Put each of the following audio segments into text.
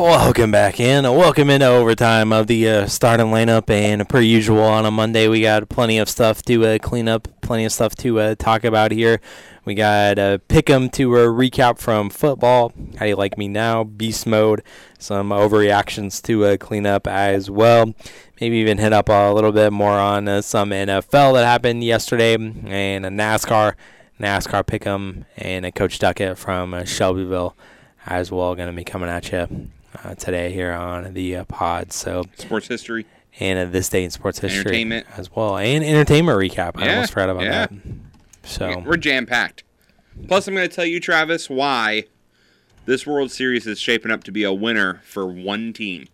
Welcome back in. Welcome into overtime of the uh, starting lineup. And per usual, on a Monday, we got plenty of stuff to uh, clean up, plenty of stuff to uh, talk about here. We got uh, Pick'em to uh, recap from football. How do you like me now? Beast mode. Some overreactions to uh, clean up as well. Maybe even hit up a little bit more on uh, some NFL that happened yesterday and a NASCAR, NASCAR Pick'em, and a Coach Duckett from Shelbyville as well. Going to be coming at you uh, today here on the uh, pod. So Sports history. and uh, this day in sports history Entertainment. as well, and entertainment recap. I Yeah, almost forgot about yeah. that. So We're jam packed. Plus, I'm going to tell you, Travis, why this World Series is shaping up to be a winner for one team.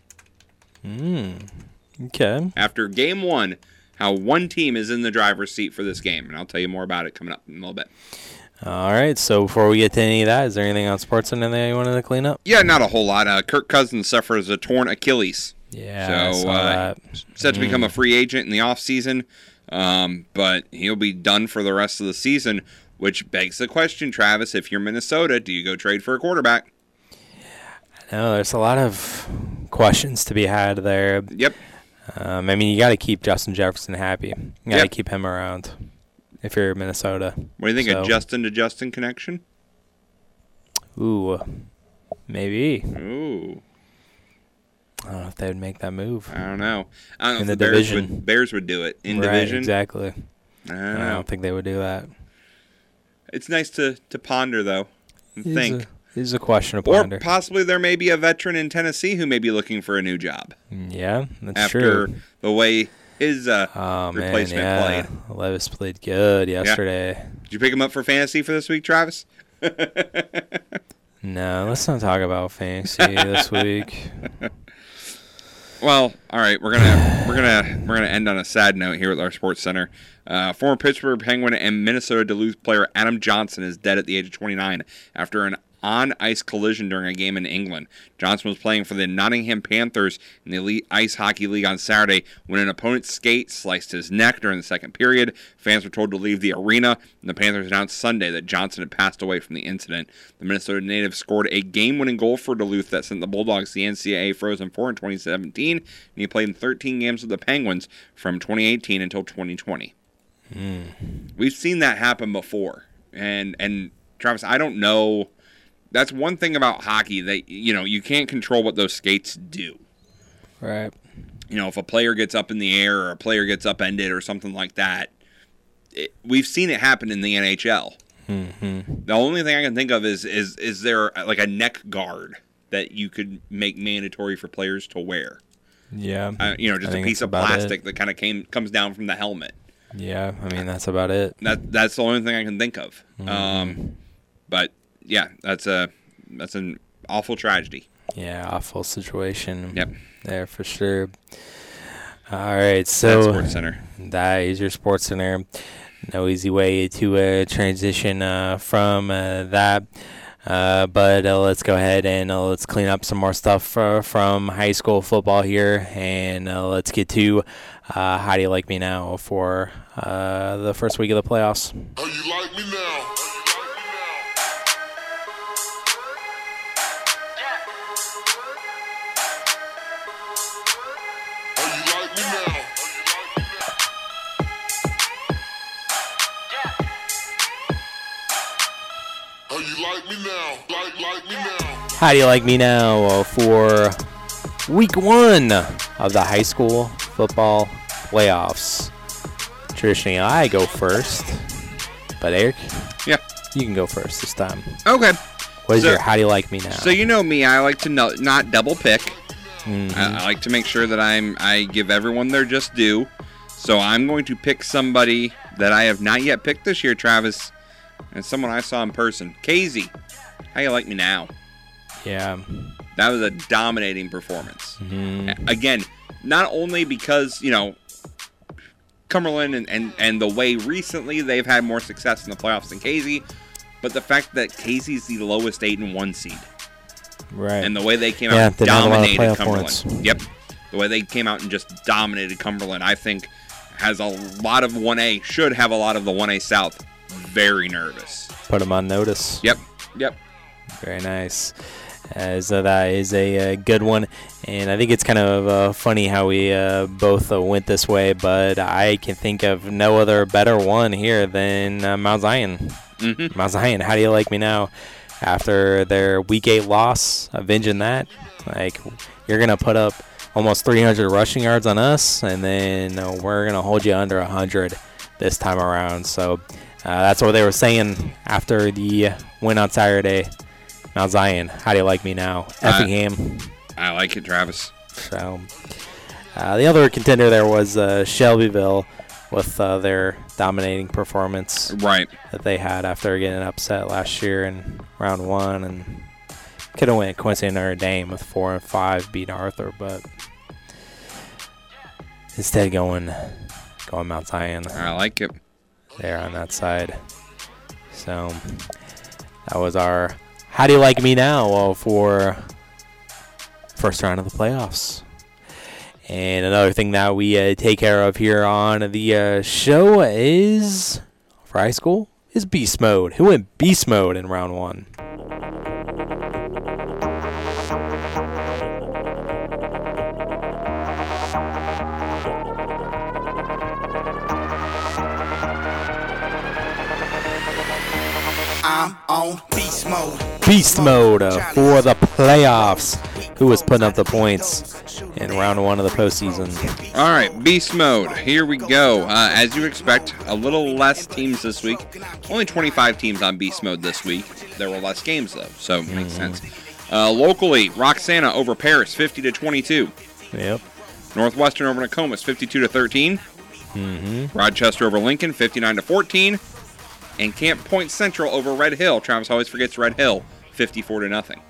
okay, After game one, how one team is in the driver's seat for this game. And I'll tell you more about it coming up in a little bit. All right. So before we get to any of that, is there anything on sports and anything you wanted to clean up? Yeah, not a whole lot. Uh, Kirk Cousins suffers a torn Achilles. Yeah, So, uh, set to become a free agent in the offseason, um, but he'll be done for the rest of the season, which begs the question, Travis, if you're Minnesota, do you go trade for a quarterback? No, there's a lot of questions to be had there. Yep. Um, I mean, you got to keep Justin Jefferson happy. You got to Yep. keep him around if you're Minnesota. What do you think So- of Justin to Justin connection? Ooh, maybe. Ooh, I don't know if they would make that move. I don't know. I don't know In if the the, Bears division. would, Bears would do it in right, division. exactly. I don't I don't think they would do that. It's nice to, to ponder though and is think. a- This is a question to Or ponder. possibly there may be a veteran in Tennessee who may be looking for a new job mm, yeah, that's after true. the way his uh, Oh man, replacement yeah. played. Levis played good yesterday. Did you pick him up for fantasy for this week, Travis? No, let's not talk about fantasy this week. Well, all right, we're gonna we're gonna we're gonna end on a sad note here with our Sports Center. Uh, former Pittsburgh Penguin and Minnesota Duluth player Adam Johnson is dead at the age of 29 after an on-ice collision during a game in England. Johnson was playing for the Nottingham Panthers in the Elite Ice Hockey League on Saturday when an opponent's skate sliced his neck during the second period. Fans were told to leave the arena, and the Panthers announced Sunday that Johnson had passed away from the incident. The Minnesota native scored a game-winning goal for Duluth that sent the Bulldogs to the NCAA Frozen Four in 2017, and he played in 13 games with the Penguins from 2018 until 2020. Hmm. We've seen that happen before, and and Travis, I don't know. That's one thing about hockey that you know you can't control what those skates do. Right. You know, if a player gets up in the air or a player gets upended or something like that, it, we've seen it happen in the NHL. The only thing I can think of is is is there like a neck guard that you could make mandatory for players to wear? Yeah. Uh, you know, just I a piece of about it. plastic that kind of came comes down from the helmet. Yeah. I mean, that's about it. That that's the only thing I can think of. Mm-hmm. Um, but yeah, that's a that's an awful tragedy. Yeah. Awful situation. Yep. There for sure. All right. That's So Sports Center. that is your sports center. No easy way to uh, transition uh, from uh, that. Uh, but uh, let's go ahead and uh, let's clean up some more stuff uh, from high school football here, and uh, let's get to uh, how do you like me now for uh, the first week of the playoffs. How you like me now? How do you like me now for week one of the high school football playoffs? Traditionally, I go first, but Eric, Yeah. you can go first this time. Okay. What is So- your how do you like me now? So you know me, I like to no, not double pick. Mhm. I, I like to make sure that I'm I give everyone their just due. So I'm going to pick somebody that I have not yet picked this year, Travis, and someone I saw in person. Casey, how you like me now? Yeah. That was a dominating performance. Mhm. Again, not only because you know Cumberland and, and and the way recently they've had more success in the playoffs than Casey, but the fact that Casey's the lowest eight and one seed. Right. and the way they came Yeah, out and didn't have a lot of dominated Cumberland. points. Yep, the way they came out and just dominated Cumberland, I think, has a lot of 1A. Should have a lot of the 1A South very nervous. Put them on notice. Yep, yep. Very nice. As uh, that is a, uh good one. And I think it's kind of uh, funny how we uh, both uh, went this way, but I can think of no other better one here than uh, Mount Zion. Mm-hmm. Mount Zion, how do you like me now? After their Week 8 loss, avenging that, like you're gonna put up almost 300 rushing yards on us, and then uh, we're gonna hold you under 100 this time around. So uh, that's what they were saying after the win on Saturday. Mount Zion, how do you like me now? Effingham. I like it, Travis. So uh, the other contender there was uh, Shelbyville with uh, their dominating performance Right. that they had after getting upset last year in round one, and could have went Quincy Notre Dame with four and five, beat Arthur, but instead going going Mount Zion I like it. there on that side. So that was our how do you like me now for first round of the playoffs. And another thing that we uh, take care of here on the uh, show is for high school is beast mode. Who went beast mode in round one? Beast mode uh, for the playoffs. Who was putting up the points in round one of the postseason? All right, beast mode. Here we go. Uh, as you expect, a little less teams this week. Only 25 teams on beast mode this week. There were less games though, so it makes sense. Uh, locally, Roxana over Paris, 50 to 22. Yep. Northwestern over Nokomis, 52 to 13. Mm-hmm. Rochester over Lincoln, 59 to 14. And Camp Point Central over Red Hill. Travis always forgets Red Hill, 54 to nothing.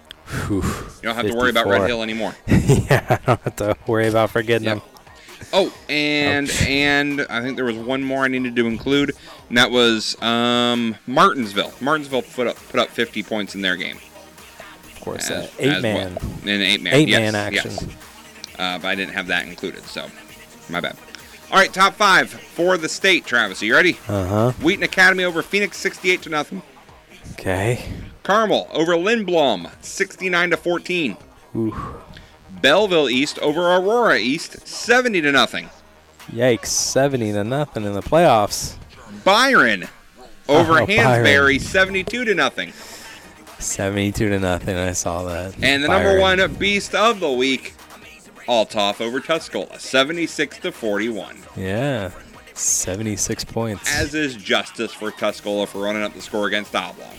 You don't have to worry about Red Hill anymore. yeah, I don't have to worry about forgetting Yep. them. Oh, and and I think there was one more I needed to include, and that was um, Martinsville. Martinsville put up put up 50 points in their game. Of course, as- uh, eight man. well. In eight man. Eight yes, man action. Yes. Uh, but I didn't have that included, so my bad. All right, top five for the state. Travis, are you ready? Uh huh. Wheaton Academy over Phoenix, 68 to nothing. Okay. Carmel over Lindblom, 69 to 14. Belleville East over Aurora East, 70 to nothing. Yikes! Seventy to nothing in the playoffs. Byron over Oh, Hansberry, 72 to nothing. Seventy-two to nothing. I saw that. And the number one beast of the week, Althoff over Tuscola, 76 to 41. Yeah. Seventy-six points. As is justice for Tuscola for running up the score against Oblong.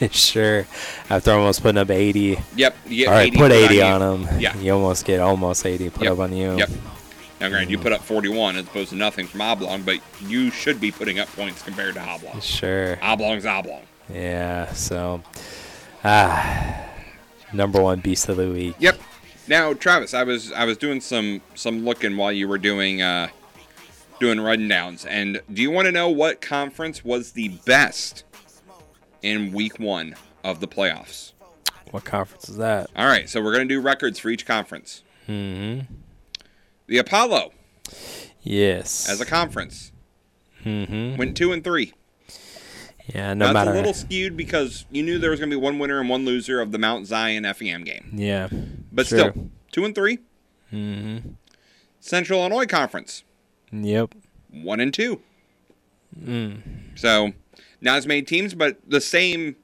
sure. After almost putting up eighty. Yep. You get All right, 80 put put eighty you. on him. Yeah. You almost get almost eighty put Yep. up on you. Yep. Now, granted, you put up 41 as opposed to nothing from Oblong, but you should be putting up points compared to Oblong. Sure. Oblong's Oblong. Yeah. So. Ah. Number one beast of the week. Yep. Now, Travis, I was I was doing some some looking while you were doing uh, doing rundowns, and do you want to know what conference was the best in Week One of the playoffs? What conference is that? All right, so we're gonna do records for each conference. hmm The Apollo, Yes. as a conference, hmm went two and three. Yeah. No That's matter. a little skewed because you knew there was gonna be one winner and one loser of the Mount Zion FEM game, Yeah. but Sure. still two and three. hmm Central Illinois Conference, Yep. one and two. Mm. So not as many teams, but the same,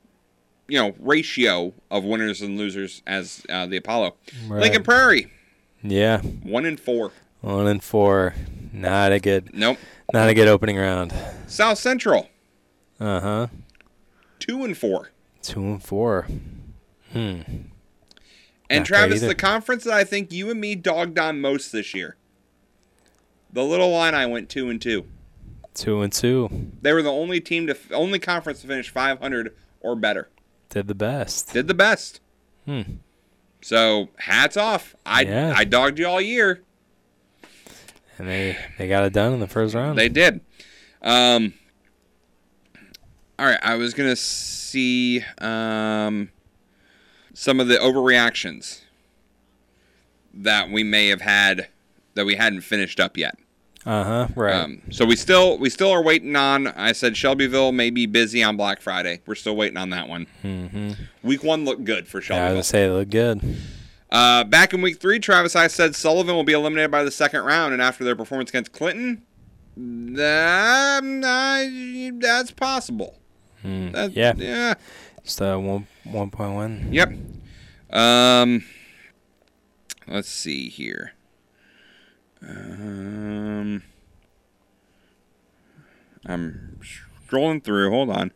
you know, ratio of winners and losers as uh, the Apollo. Right. Lincoln Prairie, Yeah. one and four. One and four. Not a good. Nope. Not a good opening round. South Central, Uh huh. two and four. Two and four. Hmm. And Not Travis, the conference that I think you and me dogged on most this year. The Little Illini went two and two. Two and two. They were the only team to only conference to finish 500 or better. Did the best. Did the best. Hmm. So hats off. I Yeah. I dogged you all year. And they they got it done in the first round. They did. Um, all right, I was gonna see um, some of the overreactions that we may have had that we hadn't finished up yet. Uh huh. Right. Um, so we still we still are waiting on. I said Shelbyville may be busy on Black Friday. We're still waiting on that one. Mm-hmm. Week one looked good for I was Shelbyville. gonna say it looked good. Uh, back in week three, Travis, I said Sullivan will be eliminated by the second round, and after their performance against Clinton, that, uh, that's possible. That- yeah. Yeah. Just the one one point one. Yep. Um. Let's see here. Um. I'm scrolling through. Hold on.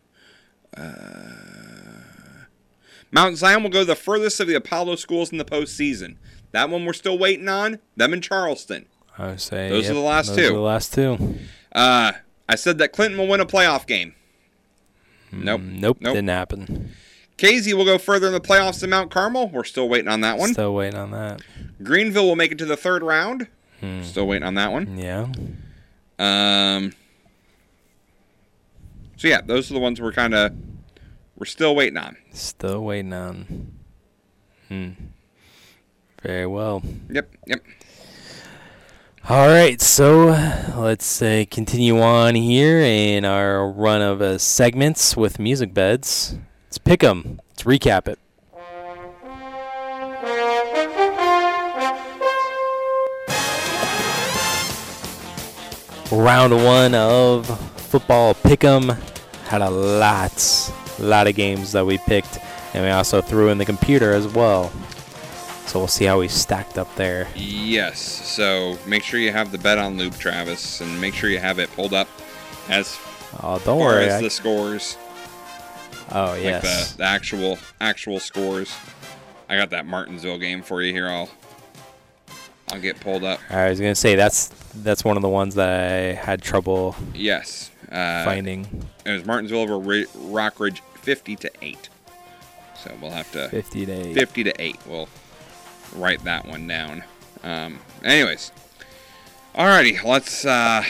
Uh, Mount Zion will go the furthest of the Apollo schools in the postseason. That one we're still waiting on. Them in Charleston. I would say Those are the last those two. Are the last two. Uh, I said that Clinton will win a playoff game. Nope. Nope, Nope. didn't happen. Casey will go further in the playoffs than Mount Carmel. We're still waiting on that one. Still waiting on that. Greenville will make it to the third round. Still waiting on that one. Yeah. Um. So yeah, those are the ones we're kind of we're still waiting on. Still waiting on. Hmm. Very well. Yep, yep. All right, so let's uh, continue on here in our run of uh, segments with music beds. Let's pick 'em. Let's recap it. Round one of football pick 'em had a lot, lot of games that we picked, and we also threw in the computer as well. So we'll see how we stacked up there. Yes. So make sure you have the bet on loop, Travis, and make sure you have it pulled up as Oh, don't far worry. as I- the scores, oh like yes. the, the actual actual scores. I got that Martinsville game for you here. I'll I'll get pulled up. I was gonna say that's that's one of the ones that I had trouble Yes. Uh, finding. It was Martinsville over Ri- Rockridge, fifty to eight. So we'll have to Fifty to eight. 50 to 8. We'll write that one down. Um, anyways. Alrighty, let's uh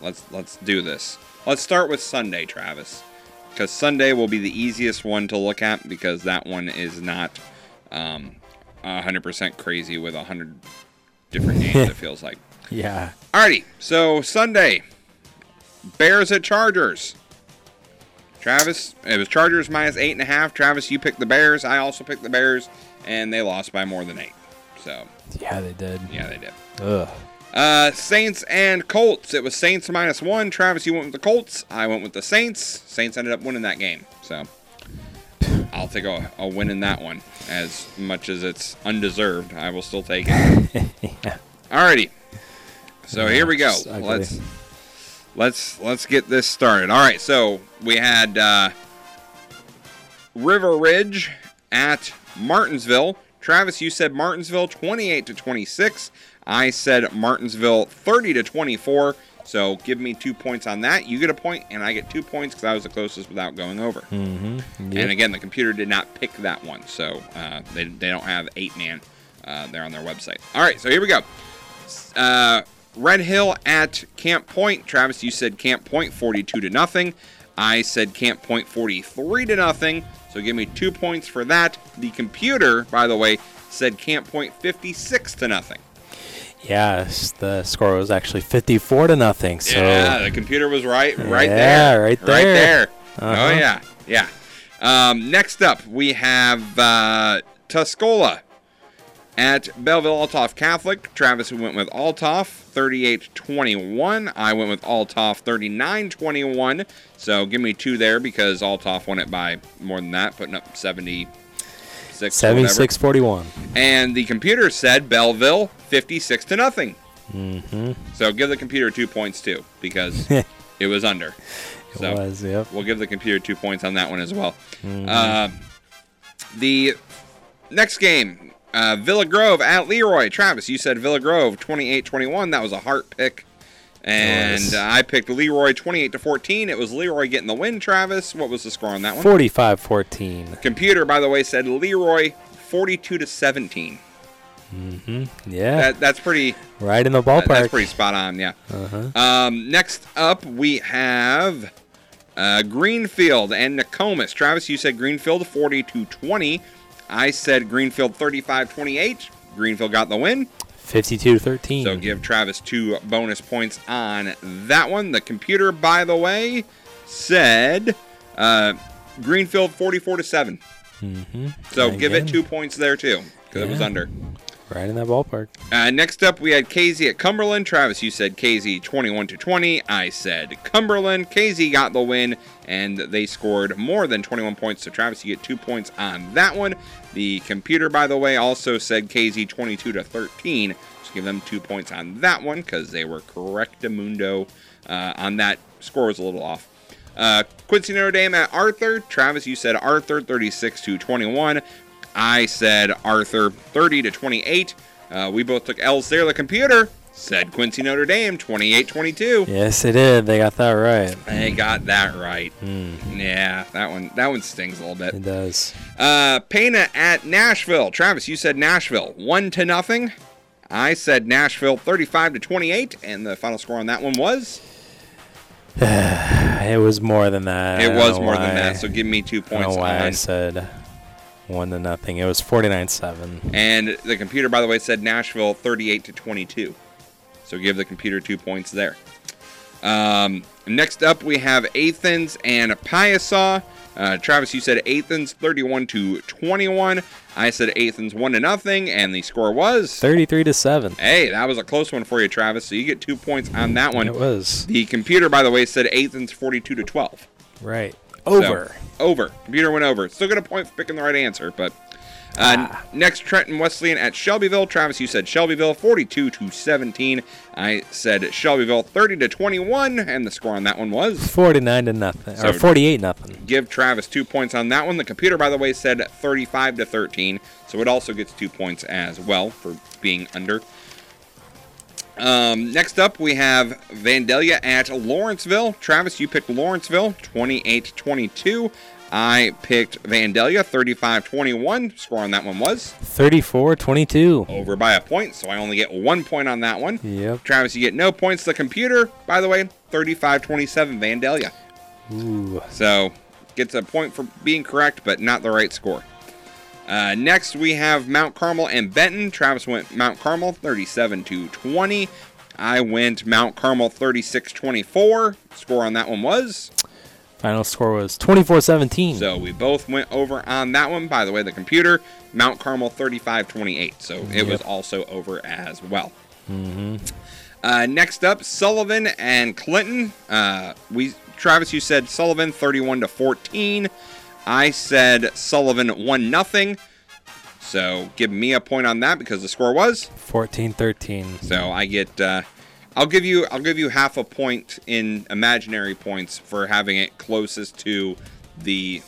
let's let's do this. Let's start with Sunday, Travis. Because Sunday will be the easiest one to look at because that one is not um 100% crazy with 100 different games, it feels like. Yeah. Alrighty, so Sunday, Bears at Chargers. Travis, it was Chargers minus eight and a half. Travis, you picked the Bears. I also picked the Bears, and they lost by more than eight. So Yeah, they did. yeah, they did. Ugh. Uh, Saints and Colts. It was Saints minus one. Travis, you went with the Colts. I went with the Saints. Saints ended up winning that game. So I'll take a, a win in that one. As much as it's undeserved, I will still take it. yeah. Alrighty. So here we go. Let's let's let's get this started. All right. So we had uh, River Ridge at Martinsville. Travis, you said Martinsville 28 to 26. I said Martinsville 30 to 24. So give me two points on that. You get a point, and I get two points because I was the closest without going over. Mm-hmm. And again, the computer did not pick that one, so uh, they, they don't have eight man uh, there on their website. All right, so here we go. Uh, Red Hill at Camp Point. Travis, you said Camp Point 42 to nothing. I said Camp Point 43 to nothing. So give me two points for that. The computer, by the way, said Camp Point 56 to nothing. Yes, the score was actually fifty-four to nothing. So yeah, the computer was right, right Yeah, there, right right there. there. Uh-huh. Oh yeah, yeah. Um, next up, we have uh, Tuscola at Belleville Althoff Catholic. Travis went with Althoff 38-21. I went with Althoff 39-21. So give me two there because Althoff won it by more than that, putting up 76. or whatever. seventy-six forty-one. And the computer said Belleville 56 to nothing. Mm-hmm. So give the computer two points too because It it was under. So was. Yep. we'll give the computer two points on that one as well. Mhm. Uh, the next game, uh, Villa Grove at Leroy. Travis, you said Villa Grove 28-21. That was a heart pick. And was. uh, I picked Leroy 28 to 14. It was Leroy getting the win. Travis, what was the score on that one? 45-14. Computer, by the way, said Leroy 42 to 17. Mm-hmm. Yeah. That, that's pretty. right in the that- ballpark. that's pretty spot on. Yeah. Uh-huh. Um, next up, we have uh, Greenfield and Nokomis. Travis, you said Greenfield 40 to 20. I said Greenfield 35 28. Greenfield got the win. 52 13. So give Travis two bonus points on that one. The computer, by the way, said uh, Greenfield 44 to 7. mm-hmm. So give it two points there too, because it was under. Right in that ballpark. Uh, next up, we had Casey at Cumberland. Travis, you said Casey 21 to 20. I said Cumberland. Casey got the win, and they scored more than 21 points. So Travis, you get two points on that one. The computer, by the way, also said Casey 22 to 13. So give them two points on that one because they were correct. correctamundo uh, on that. Score was a little off. Uh, Quincy Notre Dame at Arthur. Travis, you said Arthur 36 to 21. I said Arthur 30 to 28. Uh, we both took L's there. The computer said Quincy Notre Dame 28 22. Yes, it did. They got that right. They got that right. Hmm. Yeah, that one that one stings a little bit. It does. Uh, Pana at Nashville. Travis, you said Nashville one to nothing. I said Nashville 35 to 28, and the final score on that one was It was more than that. It was more than that. So give me two I don't points know why I said one to nothing. It was 49-7. And the computer, by the way, said Nashville 38 to 22. So give the computer two points there. Um, next up, we have Athens and Piasa. Uh, Travis, you said Athens 31 to 21. I said Athens 1 to nothing, and the score was. 33 to 7. Hey, that was a close one for you, Travis. So you get two points on that one. It was. The computer, by the way, said Athens 42 to 12. Right. So, Over. over. Computer went over. Still got a point for picking the right answer, but. Uh, Ah. Next, Trenton Wesclin at Shelbyville. Travis, you said Shelbyville 42 to 17. I said Shelbyville 30 to 21, and the score on that one was. 49 to nothing. So- or 48 nothing. Give Travis two points on that one. The computer, by the way, said 35 to 13, so it also gets two points as well for being under. Um, next up, we have Vandalia at Lawrenceville. Travis, you picked Lawrenceville 28 22. I picked Vandalia 35 21. Score on that one was 34-22. over by a point, so I only get one point on that one. Yep. Travis, you get no points. The computer, by the way, 35 27 Vandalia. Ooh. So gets a point for being correct, but not the right score. Uh, next, we have Mount Carmel and Benton. Travis went Mount Carmel 37 to 20. I went Mount Carmel 36 24. Score on that one was. Final score was 24-17. So we both went over on that one. By the way, the computer, Mount Carmel 35 28. So it was also over as well. Uh, next up, Sullivan and Clinton. Uh, we Travis, you said Sullivan 31 to 14. I said Sullivan 1 nothing. So give me a point on that because the score was. 14-13. So I get uh, I'll give you I'll give you half a point in imaginary points for having it closest to the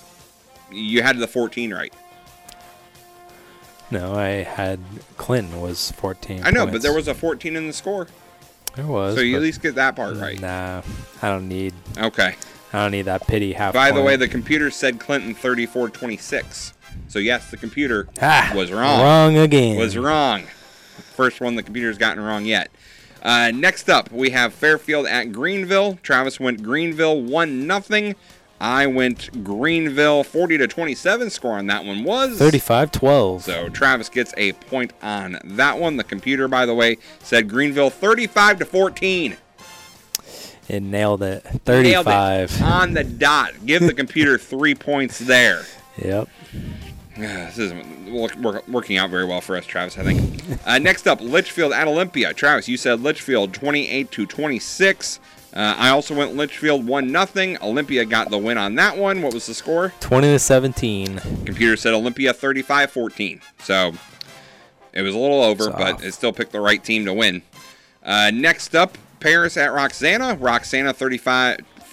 you had the 14 right. No, I had Clinton was 14 I know, but there was a 14 in the score. There was. So you at least get that part right. Nah, I don't need Okay. I don't need that pity half By the way, the computer said Clinton 34 26. So yes, the computer ah, was wrong. Wrong again. Was wrong. First one the computer's gotten wrong yet. Uh, next up, we have Fairfield at Greenville. Travis went Greenville 1 nothing. I went Greenville 40 to 27. Score on that one was 35-12. So Travis gets a point on that one. The computer, by the way, said Greenville 35 to 14. It nailed it. Nailed 35. it on the dot. Give the computer three points there. Yep. This isn't work, work, working out very well for us, Travis. I think. Uh, next up, Litchfield at Olympia. Travis, you said Litchfield 28 to 26. Uh, I also went Litchfield one nothing. Olympia got the win on that one. What was the score? 20 to 17. Computer said Olympia 35-14. So it was a little over, It's but off. it still picked the right team to win. Uh, next up, Paris at Roxana. Roxana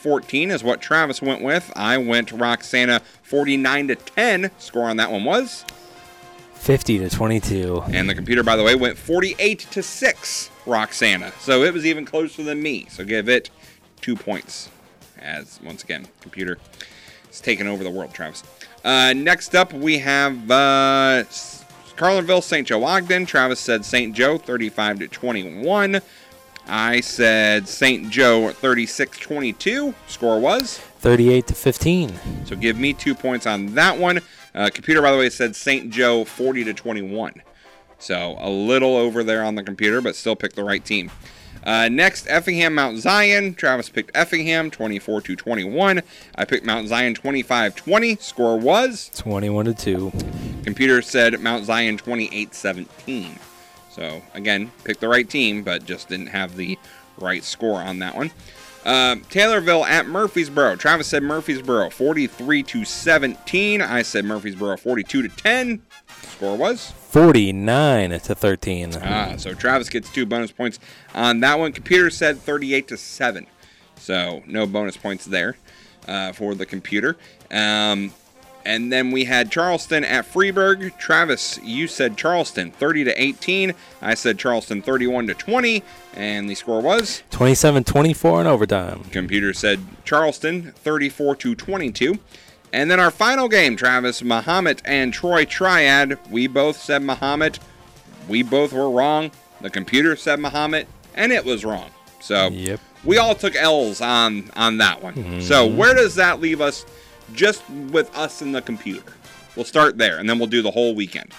35-14 is what Travis went with. I went Roxana 49 to 10. Score on that one was. 50 to 22. And the computer, by the way, went 48 to 6, Roxana. So it was even closer than me. So give it two points. As, once again, computer is taking over the world, Travis. Uh, next up, we have uh, Carlinville, St. Joe Ogden. Travis said St. Joe, 35 to 21. I said St. Joe, 36 22. Score was. 38 to 15. So give me two points on that one. Uh, computer, by the way, said St. Joe 40 to 21. So a little over there on the computer, but still picked the right team. Uh, next, Effingham Mount Zion. Travis picked Effingham 24 to 21. I picked Mount Zion 25 20. Score was. 21 to 2. Computer said Mount Zion 28 17. So again, picked the right team, but just didn't have the right score on that one. Uh, Taylorville at Murphysboro. Travis said Murphysboro 43 to 17. I said Murphysboro 42 to 10. Score was 49 to 13. Ah, so Travis gets two bonus points on that one. Computer said 38 to 7. So no bonus points there uh, for the computer. Um, and then we had Charleston at Freeburg. Travis, you said Charleston 30 to 18. I said Charleston 31 to 20. And the score was 27 24 in overtime. Computer said Charleston 34 to 22. And then our final game, Travis, Mahomet and Troy Triad. We both said Mahomet. We both were wrong. The computer said Mahomet, and it was wrong. So Yep. we all took L's on on that one. So mm-hmm. where does that leave us? Just with us and the computer. We'll start there, and then we'll do the whole weekend.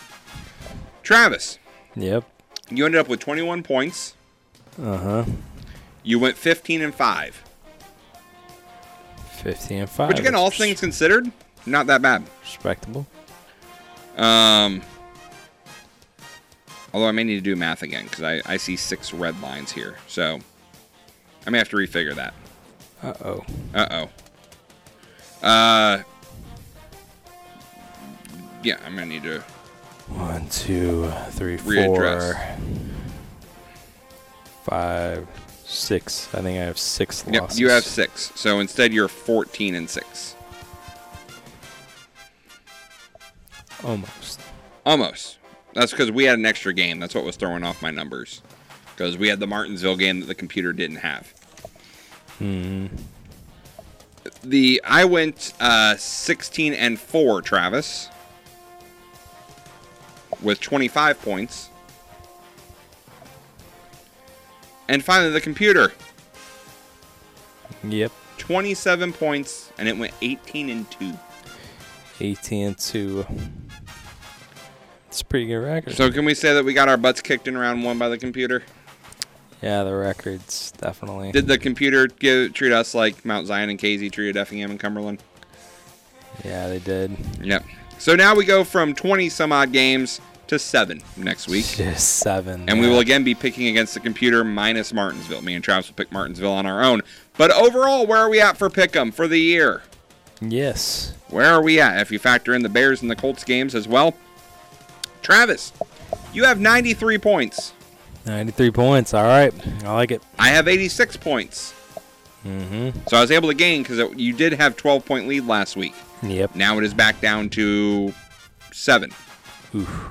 Travis, Yep. you ended up with 21 points. Uh huh. You went 15 and five. 15 and 5. Which again, all things considered, not that bad. Respectable. Um, although I may need to do math again because I, I see six red lines here. So I may have to refigure that. Uh oh. Uh oh. Uh, yeah, I'm gonna need to. One, two, three, four, Readdress. five, six. I think I have six Yep, losses. you have six. So instead, you're 14 and six. Almost. Almost. That's because we had an extra game. That's what was throwing off my numbers. Because we had the Martinsville game that the computer didn't have. Hmm. The I went uh, 16 and four, Travis, with 25 points. And finally, the computer, Yep. 27 points, and it went 18 and two. 18 and 2. It's a pretty good record. So can we say that we got our butts kicked in round one by the computer? Yeah, the records definitely. Did the computer give, treat us like Mount Zion and Casey treated Effingham and Cumberland? yeah, they did. Yep. So now we go from 20 some odd games to seven next week. Just seven. And we will again be picking against the computer minus Martinsville. Me and Travis will pick Martinsville on our own. But overall, where are we at for Pick'em for the year? Yes. Where are we at if you factor in the Bears and the Colts games as well? Travis, you have 93 points. 93 points. All right. I like it. I have 86 points. Mm-hmm. So I was able to gain because you did have 12 point lead last week. Yep. Now it is back down to seven. Oof.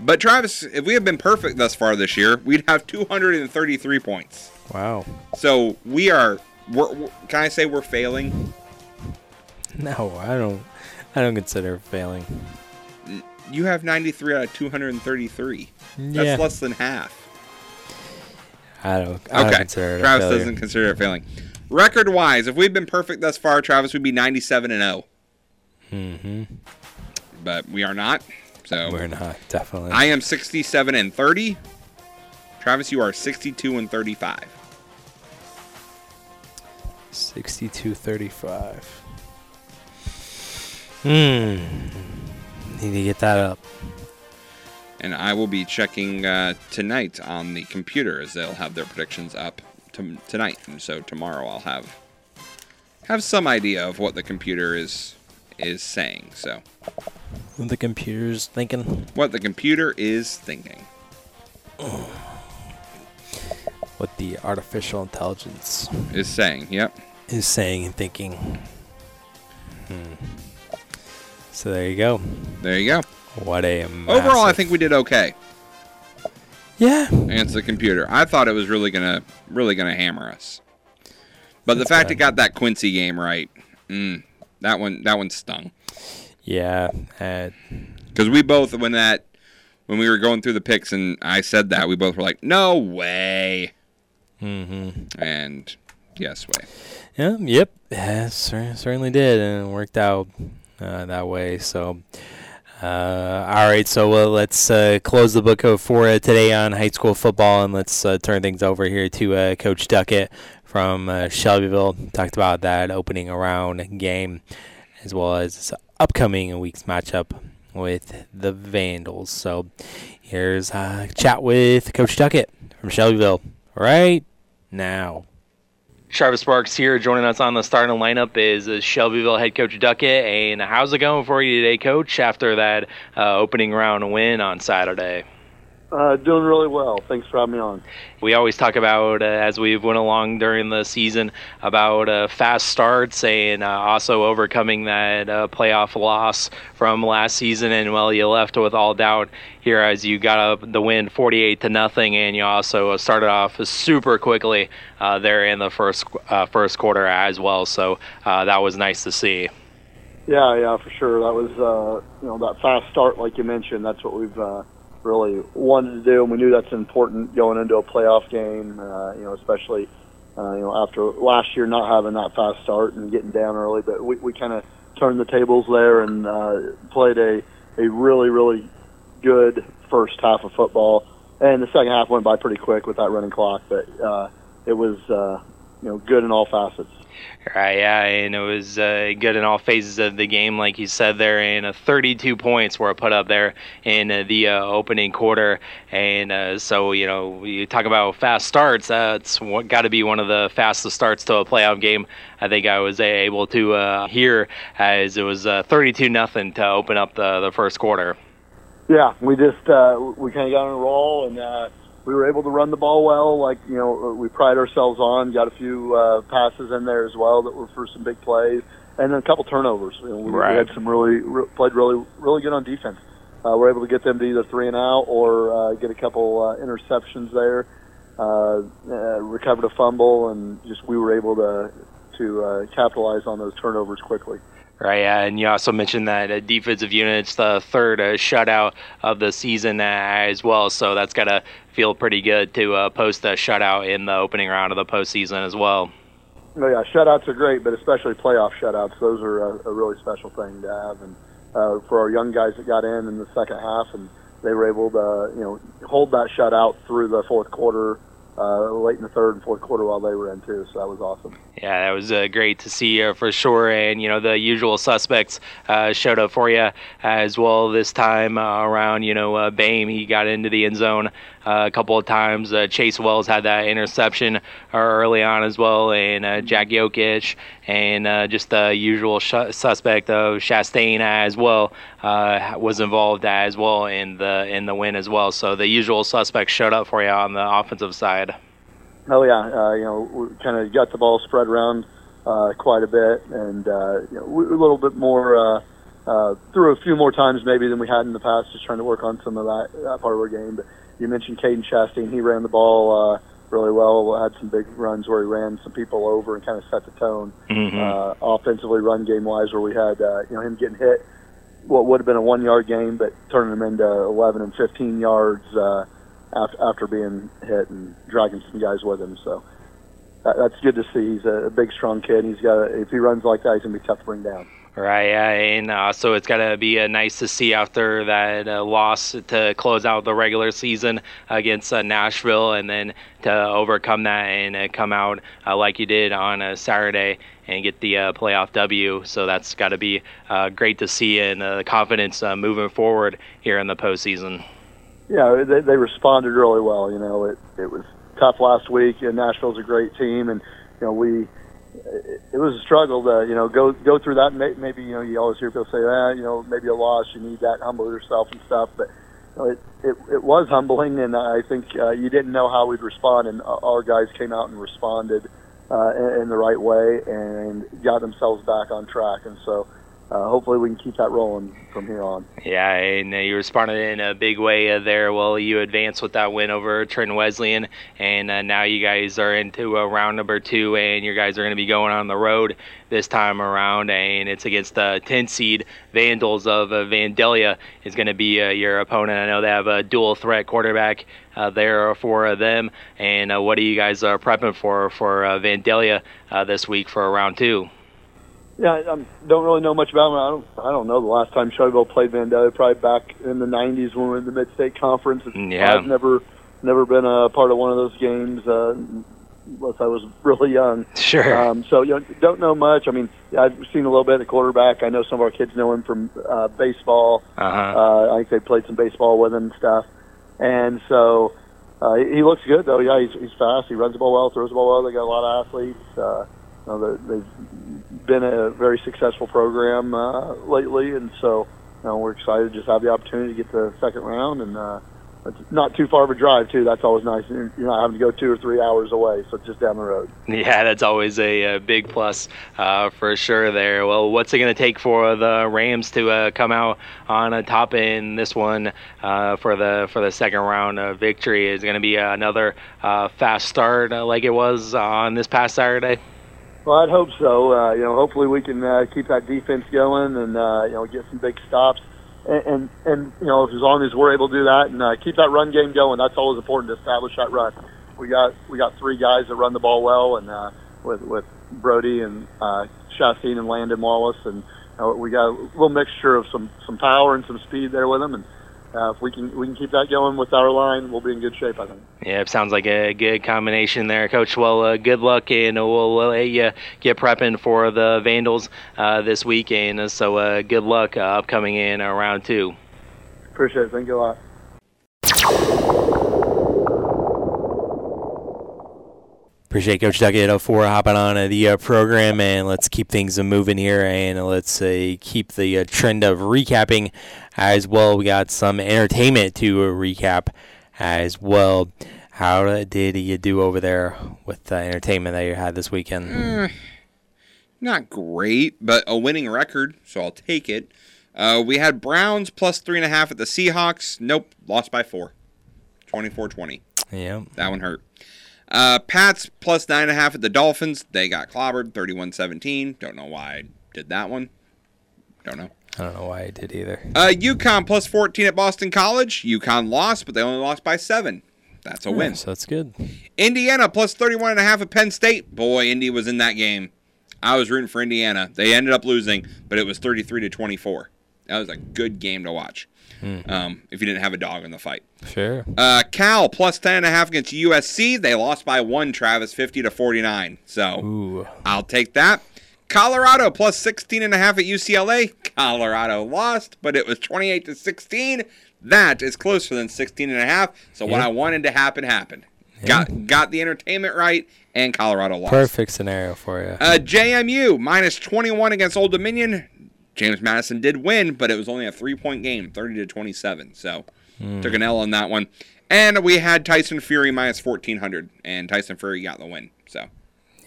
But Travis, if we had been perfect thus far this year, we'd have 233 points. Wow. So we are. We're, can I say we're failing? No, I don't. I don't consider failing. You have 93 out of 233. Yeah. That's less than half. I don't. I don't Okay. consider it a Travis doesn't consider it failing. Record wise, if we'd been perfect thus far, Travis would be 97 and 0. Mm-hmm. But we are not. So We're not definitely. I am 67 and 30. Travis, you are 62 and 35. 62-35. Hmm. Need to get that up. And I will be checking uh, tonight on the computer as they'll have their predictions up to, tonight. And so tomorrow I'll have have some idea of what the computer is is saying. So What the computer's thinking. what the computer is thinking. What the artificial intelligence Is saying. Yep. is saying and thinking. Hmm. So there you go. There you go. What a Overall, I think we did okay yeah. against the computer. I thought it was really gonna really gonna hammer us. But the fact bad. it got that Quincy game right, mm, that one that one stung. Yeah. Uh, Because we both, when that, when we were going through the picks and I said that, we both were like, "No way!" mm-hmm. And yes, way. Yeah. Yep. Yeah, cer- certainly did, and it worked out uh, that way. So, Uh, all right, so uh, let's uh, close the book for uh, today on high school football, and let's uh, turn things over here to uh, Coach Duckett from Shelbyville. Talked about that opening around game, as well as upcoming week's matchup with the Vandals. So here's a chat with Coach Duckett from Shelbyville right now. Travis Sparks here. Joining us on the starting lineup is uh, Shelbyville head coach Duckett. And how's it going for you today, coach, after that uh, opening round win on Saturday? Uh, doing really well. Thanks for having me on. We always talk about, uh, as we've went along during the season, about uh, fast starts and uh, also overcoming that uh, playoff loss from last season. And well, you left with all doubt here as you got up the win 48 to nothing, and you also started off super quickly uh, there in the first first quarter as well. So that was nice to see. Yeah, yeah, for sure. That was you know that fast start, like you mentioned. That's what we've really wanted to do, and we knew that's important going into a playoff game. Uh, you know, especially uh, you know after last year not having that fast start and getting down early, but we, we kind of turned the tables there and uh, played a a really really good first half of football, and the second half went by pretty quick with that running clock, but uh, it was uh, you know good in all facets. Right, yeah, and it was uh, good in all phases of the game, like you said there. And uh, 32 points were put up there in uh, the uh, opening quarter, and uh, so you know you talk about fast starts. That's got to be one of the fastest starts to a playoff game. I think I was able to uh, hear as it was 32 nothing to open up the the first quarter. Yeah, we just we kind of got on a roll and we were able to run the ball well, like you know we pride ourselves on. Got a few uh, passes in there as well that were for some big plays, and then a couple turnovers. You know, we, right. we had some really re- played really really good on defense. Uh, we're able to get them to either three and out or uh, get a couple uh, interceptions there. Uh, uh, recovered a fumble, and just we were able to to uh, capitalize on those turnovers quickly. Right, yeah, and you also mentioned that uh, defensive unit's the third uh, shutout of the season uh, as well, so that's got to feel pretty good to uh, post a shutout in the opening round of the postseason as well. Oh yeah, shutouts are great, but especially playoff shutouts. Those are a, a really special thing to have, and uh, for our young guys that got in in the second half, and they were able to you know hold that shutout through the fourth quarter uh, late in the third and fourth quarter while they were in too. So that was awesome. Yeah, that was uh, great to see uh, for sure. And you know the usual suspects uh, showed up for you as well this time uh, around. You know, uh, Bame he got into the end zone a couple of times. Chase Wells had that interception early on as well, and Jack Jokic and just the usual sh- suspect of Chastain as well was involved as well in the in the win as well. So the usual suspects showed up for you on the offensive side. Oh yeah, uh, you know, we kind of got the ball spread around uh, quite a bit, and uh, you know, a little bit more uh, uh, through a few more times maybe than we had in the past, just trying to work on some of that, that part of our game. But you mentioned Caden Chastain; he ran the ball uh, really well. Had some big runs where he ran some people over and kind of set the tone mm-hmm. uh, offensively, run game wise, where we had uh, you know him getting hit. What would have been a one yard game, but turning them into 11 and 15 yards. Uh, after, after being hit and dragging some guys with him. So that, that's good to see. He's a, a big, strong kid. He's got a, if he runs like that, he's gonna be tough to bring down. Right, and uh, so it's to be uh, nice to see after that uh, loss to close out the regular season against uh, Nashville, and then to overcome that and uh, come out uh, like you did on a Saturday and get the playoff W. So that's got to be great to see and the confidence moving forward here in the postseason yeah, they, they responded really well. You know, it it was tough last week, and Nashville's a great team, and you know we it was a struggle to you know go go through that. Maybe you know you always hear people say, ah, you know, maybe a loss, you need that, humble yourself and stuff. But you know, it, it it was humbling, and I think uh, you didn't know how we'd respond, and our guys came out and responded uh, in, in the right way and got themselves back on track, and so uh, hopefully we can keep that rolling from here on. Yeah, and uh, you responded in a big way uh, there. Well, you advanced with that win over Trenton Wesclin, and uh, now you guys are into round number two, and you guys are going to be going on the road this time around, and it's against the 10 seed Vandals of uh, Vandalia is going to be uh, your opponent. I know they have a dual threat quarterback there for them, and what are you guys prepping for for Vandalia this week for round two? Yeah, I um, don't really know much about them. I don't. I don't know the last time Shelbyville played Vandalia. Probably back in the '90s when we were in the Mid-State Conference. Yeah. I've never, never been a part of one of those games uh, unless I was really young. Sure. Um, so you know, don't know much. I mean, I've seen a little bit of quarterback. I know some of our kids know him from uh, baseball. Uh huh. Uh, I think they played some baseball with him and stuff. And so uh, he he looks good, though. Yeah, he's, he's fast. He runs the ball well, throws the ball well. They got a lot of athletes. Uh, they've been a very successful program uh, lately, and so you know, we're excited to just have the opportunity to get the second round. And uh, it's not too far of a drive, too. That's always nice. You're not having to go two or three hours away, so just down the road. Yeah, that's always a, uh big plus uh, for sure there. Well, what's it going to take for the Rams to uh, come out on a top in this one uh, for the for the second round victory? Is it going to be another uh, fast start uh, like it was on this past Saturday? Well, I'd hope so. Uh, you know, hopefully we can uh, keep that defense going and uh, you know get some big stops, and, and and you know as long as we're able to do that and uh, keep that run game going, that's always important to establish that run. We got we got three guys that run the ball well, and uh, with with Brody and uh, Chastain and Landon Wallace, and uh, we got a little mixture of some some power and some speed there with them, and uh, if we can we can keep that going with our line, we'll be in good shape. I think. Yeah, it sounds like a good combination there, Coach. Well, uh, good luck, and we'll let you get prepping for the Vandals uh, this weekend. So, uh, good luck uh, upcoming in uh, round two. Appreciate it. Thank you a lot. Appreciate Coach Duckett for hopping on the uh, program, and let's keep things moving here, and let's uh, keep the uh, trend of recapping as well. We got some entertainment to uh, recap as well. How did you do over there with the entertainment that you had this weekend? Not great, but a winning record, so I'll take it. Uh, we had Browns plus three and a half at the Seahawks. Nope, lost by four. 24-20. Yeah, That one hurt. Uh, Pats plus nine and a half at the Dolphins. They got clobbered, 31-17. Don't know why I did that one. Don't know. I don't know why I did either. Uh, UConn plus 14 at Boston College. UConn lost, but they only lost by seven. That's a win. So that's good. Indiana plus 31 and a half at Penn State. Boy, Indy was in that game. I was rooting for Indiana. They ended up losing, but it was 33 to 24. That was a good game to watch. Um, if you didn't have a dog in the fight. Sure. Uh, Cal plus 10 and a half against USC. They lost by one, Travis, 50 to 49. So Ooh. I'll take that. Colorado plus 16 and a half at UCLA. Colorado lost, but it was 28 to 16. That is closer than 16 and a half. So what I wanted to happen happened. Got got the entertainment right and Colorado lost. Perfect scenario for you. Uh, JMU minus 21 against Old Dominion. James Madison did win, but it was only a three point game, 30 to 27. So hmm. took an L on that one. And we had Tyson Fury minus 1400, and Tyson Fury got the win. So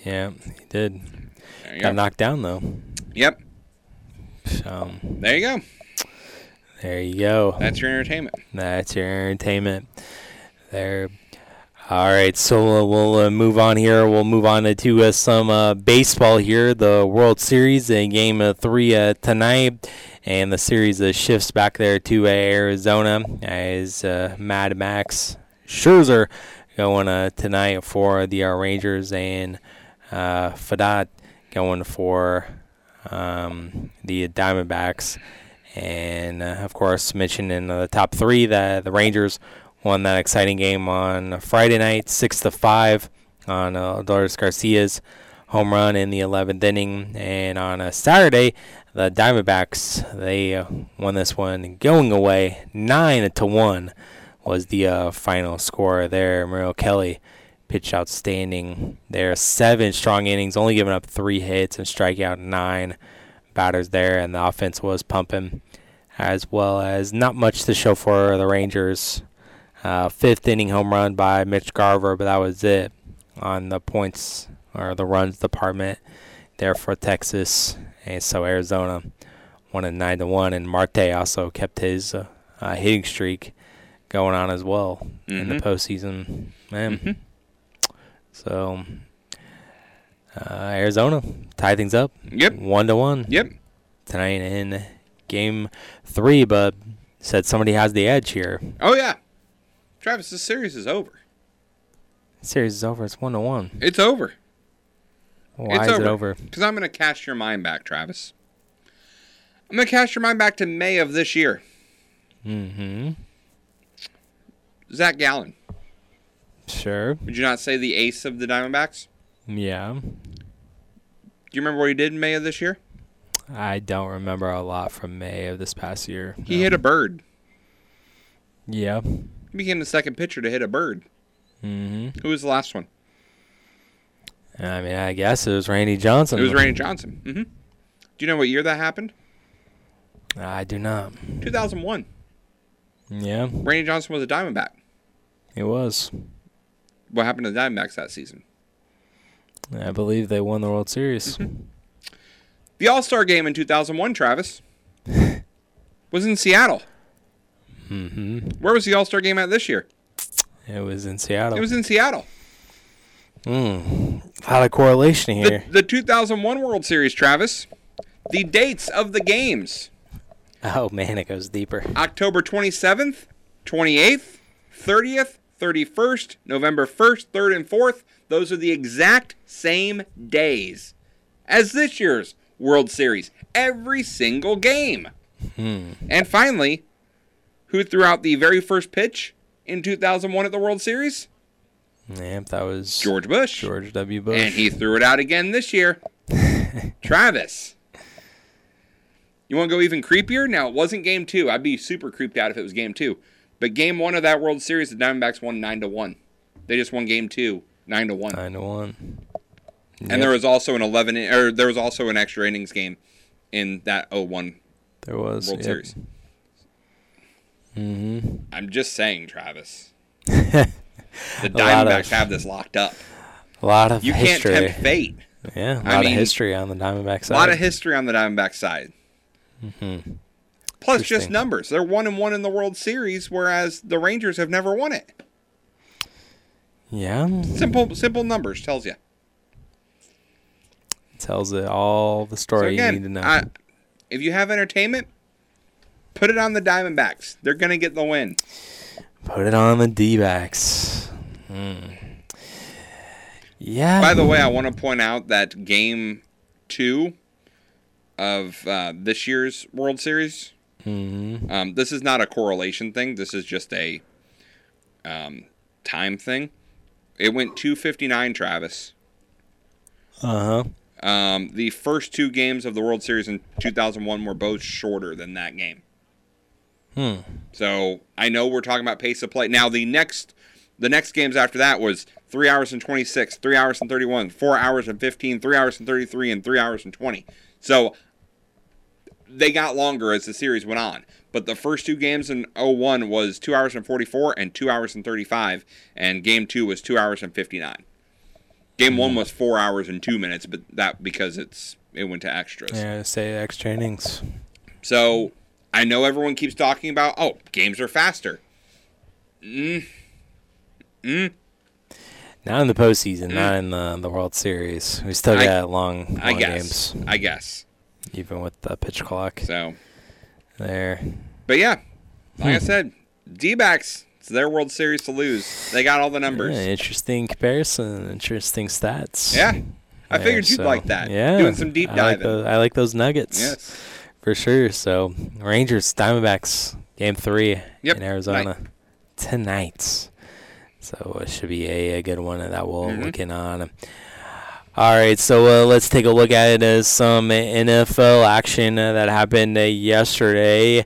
yeah, he did. Got go. knocked down though. Yep, So there you go. there you go. That's your entertainment. That's your entertainment. There. All right, so uh, we'll uh, move on here. We'll move on to, uh, some uh, baseball here. The World Series in Game Three uh, tonight, and the series uh, shifts back there to Arizona as Mad Max Scherzer going tonight for the Rangers and uh, Pfaadt going for um, the Diamondbacks. And of course, mentioned in the top three that the Rangers won that exciting game on Friday night, six to five, on uh, Adolis García's home run in the 11th inning. And on a Saturday, the Diamondbacks they uh, won this one going away, nine to one was the uh, final score there. Merrill Kelly pitched outstanding there, seven strong innings, only giving up three hits and strike out nine batters there, and the offense was pumping, as well as not much to show for the Rangers. Uh, fifth inning home run by Mitch Garver, but that was it on the points or the runs department there for Texas, and so Arizona won at nine to one, and Marte also kept his uh, uh, hitting streak going on as well in the Mhm. postseason. Man. Mhm. So uh, Arizona tie things up Yep. one to one Yep. tonight in game three, but said somebody has the edge here. Oh yeah. Travis, this series is over. The series is over. It's one to one. It's over. Why it's is over. it over? Because I'm going to cast your mind back, Travis. I'm going to cast your mind back to May of this year. Mm-hmm. Zach Gallen. Sure. Would you not say the ace of the Diamondbacks? Yeah. Do you remember what he did in May of this year? I don't remember a lot from May of this past year. He No. hit a bird. Yeah. He became the second pitcher to hit a bird. Mm-hmm. Who was the last one? I mean, I guess it was Randy Johnson. It was Randy Johnson. hmm Do you know what year that happened? I do not. 2001. Yeah, Randy Johnson was a Diamondback. it was. What happened to the Diamondbacks that season? I believe they won the World Series. Mm-hmm. The All Star game in 2001, Travis, was in Seattle. Mm-hmm. Where was the All Star game at this year? It was in Seattle. It was in Seattle. Mm. A lot of correlation The, here. the 2001 World Series, Travis. The dates of the games oh man, it goes deeper. October 27th, 28th, 30th, 31st, November 1st, 3rd, and 4th. Those are the exact same days as this year's World Series. Every single game. Hmm. And finally, who threw out the very first pitch in 2001 at the World Series? Yep, that was George Bush. George W. Bush. And he threw it out again this year. Travis. You want to go even creepier? Now, it wasn't game two. I'd be super creeped out if it was game two. But game one of that World Series, the Diamondbacks won 9 to 1. They just won game two, 9 to 1. Nine to one. And there was also an 11 or there was also an extra innings game in that 01 there was World yep. Series. Mm-hmm. I'm just saying, Travis. The Diamondbacks of- have this locked up. A lot of You history. can't tempt fate. Yeah, a lot mean, of history on the Diamondback side. A lot of history on the Diamondback side. Mm-hmm. Plus, just numbers. They're one and one in the World Series, whereas the Rangers have never won it. Yeah, Simple, simple numbers tells you. tells it all the So story you need to know. I, if you have entertainment, put it on the Diamondbacks. They're gonna get the win. Put it on the D-backs. Hmm. Yeah. By the way, I want to point out that Game Two of uh, this year's World Series. Mm-hmm. Um, this is not a correlation thing. This is just a um, time thing. It went 259, Travis. Uh huh. Um, the first two games of the World Series in 2001 were both shorter than that game. Hmm. So I know we're talking about pace of play. Now the next, the next games after that was three hours and 26, three hours and 31, four hours and 15, three hours and 33, and three hours and 20. So they got longer as the series went on. But the first two games in 01 was two hours and 44 and two hours and 35, and game two was two hours and 59. Game one was four hours and two minutes, but that because it's it went to extras. Yeah, say extra innings. So I know everyone keeps talking about, oh, games are faster. Mm. Mm. Not in the postseason, not in the, the World Series. We still Mm. I- got long, long I guess. games, I guess. even with the pitch clock So, there. but yeah, like I Hmm. said, D backs, it's their World Series to lose. They got all the numbers. Yeah, interesting comparison, interesting stats. Yeah. I Yeah, figured you'd so, like that. Yeah, Doing some deep I like, diving. those, I like those nuggets. yes. For sure. So Rangers, Diamondbacks, game three Yep, in Arizona tonight. So it should be a, a good one that we'll Mhm. look in on. All right, so uh, let's take a look at uh, some NFL action uh, that happened uh, yesterday.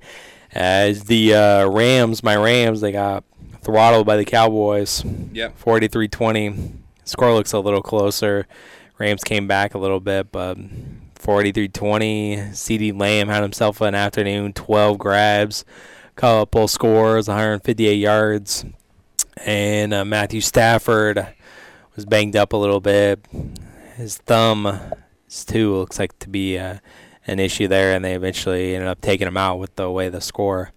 As the uh, Rams, my Rams, they got throttled by the Cowboys. Yep. 43-20. Score looks a little closer. Rams came back a little bit, but 43-20. CeeDee Lamb had himself an afternoon, 12 grabs, couple scores, 158 yards. And uh, Matthew Stafford was banged up a little bit. His thumb, too, looks like to be uh, an issue there, and they eventually ended up taking him out with the way the score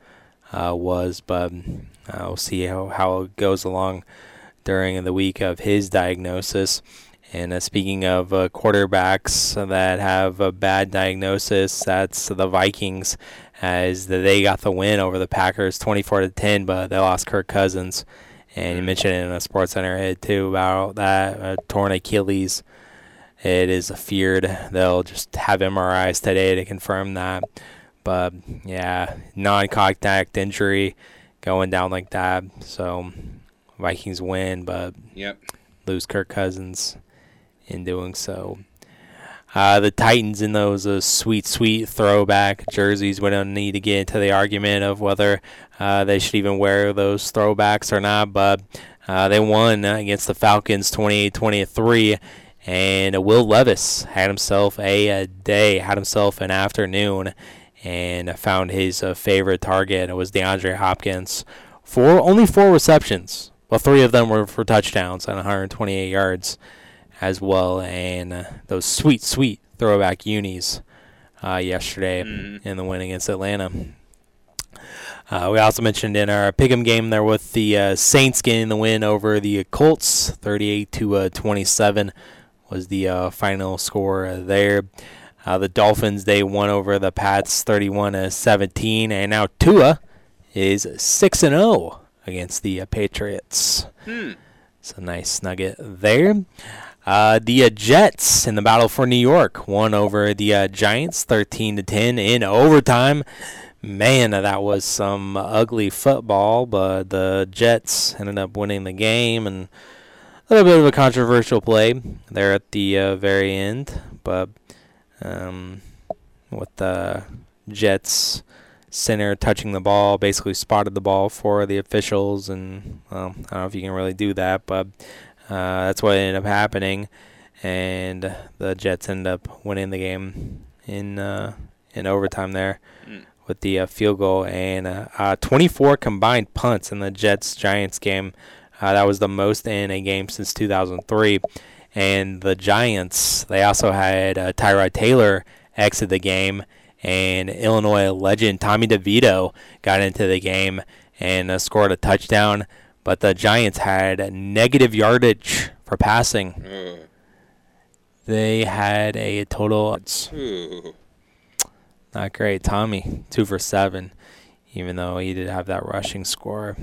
uh, was. But uh, we'll see how, how it goes along during the week of his diagnosis. And uh, speaking of uh, quarterbacks that have a bad diagnosis, that's the Vikings, as they got the win over the Packers, 24 to 10, but they lost Kirk Cousins. And you mentioned in a Sports Center hit too about that uh, torn Achilles, it is feared they'll just have MRIs today to confirm that. But yeah, non-contact injury going down like that. So Vikings win, but Yep. lose Kirk Cousins in doing so. Uh, the Titans in those uh, sweet, sweet throwback jerseys. We don't need to get into the argument of whether uh, they should even wear those throwbacks or not, but uh, they won against the Falcons 28 23. And Will Levis had himself a, a day, had himself an afternoon, and found his uh, favorite target. It was DeAndre Hopkins for only four receptions. Well, three of them were for touchdowns and 128 yards as well. And uh, those sweet, sweet throwback unis uh, yesterday Mhm. in the win against Atlanta. Uh, we also mentioned in our pick'em game there with the uh, Saints getting the win over the Colts, 38 to uh, 27 was the uh, final score there. Uh, the Dolphins they won over the Pats, 31 to 17, and now Tua is 6 and 0 against the uh, Patriots. Hmm. It's a nice nugget there. Uh, the uh, Jets in the battle for New York won over the uh, Giants 13 to 10 in overtime. Man, that was some ugly football, but the Jets ended up winning the game and a little bit of a controversial play there at the uh, very end, but um, with the Jets center touching the ball, basically spotted the ball for the officials, and well, I don't know if you can really do that, but uh, that's what ended up happening, and the Jets ended up winning the game in uh, in overtime there Mm. with the uh, field goal and uh, uh, 24 combined punts in the Jets Giants game. Uh, that was the most in a game since 2003. And the Giants, they also had uh, Tyrod Taylor exit the game, and Illinois legend Tommy DeVito got into the game and uh, scored a touchdown. But the Giants had negative yardage for passing. Ugh. They had a total. Ooh. Not great. Tommy, two for seven, even though he did have that rushing score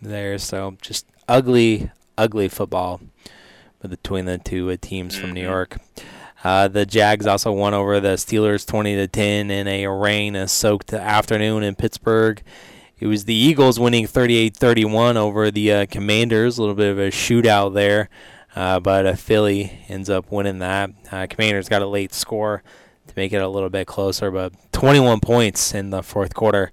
there. So just ugly, ugly football between the two uh, teams from New Mhm. York. Uh, the Jags also won over the Steelers 20 to 10 in a rain-soaked afternoon in Pittsburgh. It was the Eagles winning 38-31 over the uh, Commanders. A little bit of a shootout there, uh, but uh, Philly ends up winning that. Uh, Commanders got a late score to make it a little bit closer, but 21 points in the fourth quarter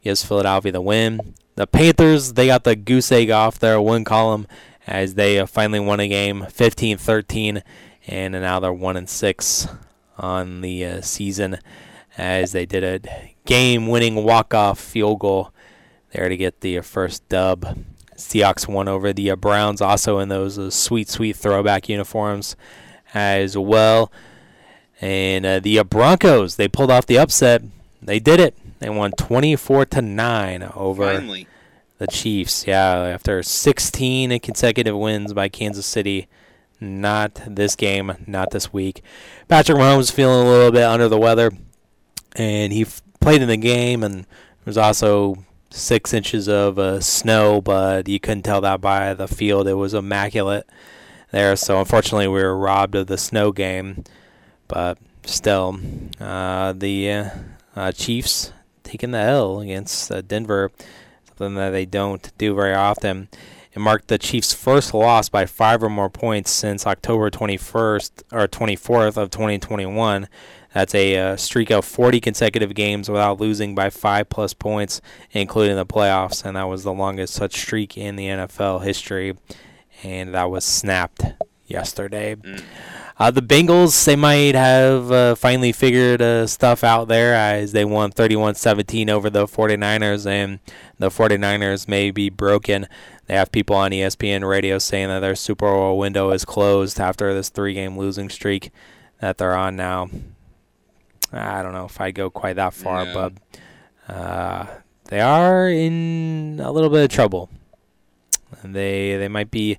gives Philadelphia the win. The Panthers, they got the goose egg off their win column as they uh, finally won a game 15-13 and now they're 1 and 6 on the uh, season as they did a game-winning walk-off field goal there to get the uh, first dub. Seahawks won over the uh, Browns also in those uh, sweet sweet throwback uniforms as well. And uh, the uh, Broncos, they pulled off the upset. They did it. They won 24 to 9 over Finally. the Chiefs. Yeah, after 16 consecutive wins by Kansas City. Not this game, not this week. Patrick Mahomes feeling a little bit under the weather, and he f- played in the game, and was also six inches of uh, snow, but you couldn't tell that by the field. It was immaculate there, so unfortunately we were robbed of the snow game. But still, uh, the uh, Chiefs taking the L against uh, Denver, something that they don't do very often. It marked the Chiefs' first loss by five or more points since October 21st or 24th of 2021. That's a uh, streak of 40 consecutive games without losing by five plus points, including the playoffs, and that was the longest such streak in the NFL history. And that was snapped yesterday. Mm. Uh, the Bengals, they might have uh, finally figured uh, stuff out there as they won 31 17 over the 49ers, and the 49ers may be broken. They have people on ESPN radio saying that their Super Bowl window is closed after this three game losing streak that they're on now. I don't know if I'd go quite that far, No. but uh, they are in a little bit of trouble. And they they might be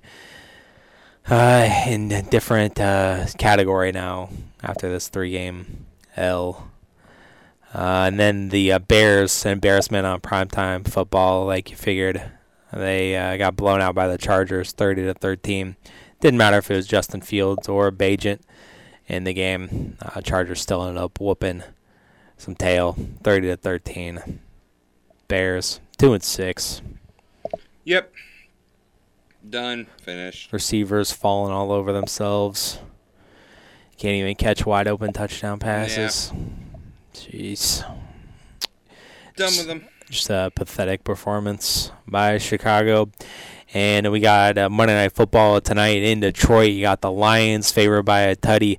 uh, in a different uh, category now after this three game L. Uh, and then the uh, Bears embarrassment on primetime football, like you figured, they uh, got blown out by the Chargers, thirty to thirteen. Didn't matter if it was Justin Fields or Bagent, in the game. Uh, Chargers still ended up whooping some tail, thirty to thirteen. Bears two and six. Yep. Done. Finished. Receivers falling all over themselves. Can't even catch wide open touchdown passes. Jeez. Done with them. just a pathetic performance by Chicago. And we got uh, Monday Night Football tonight in Detroit. You got the Lions favored by a tutty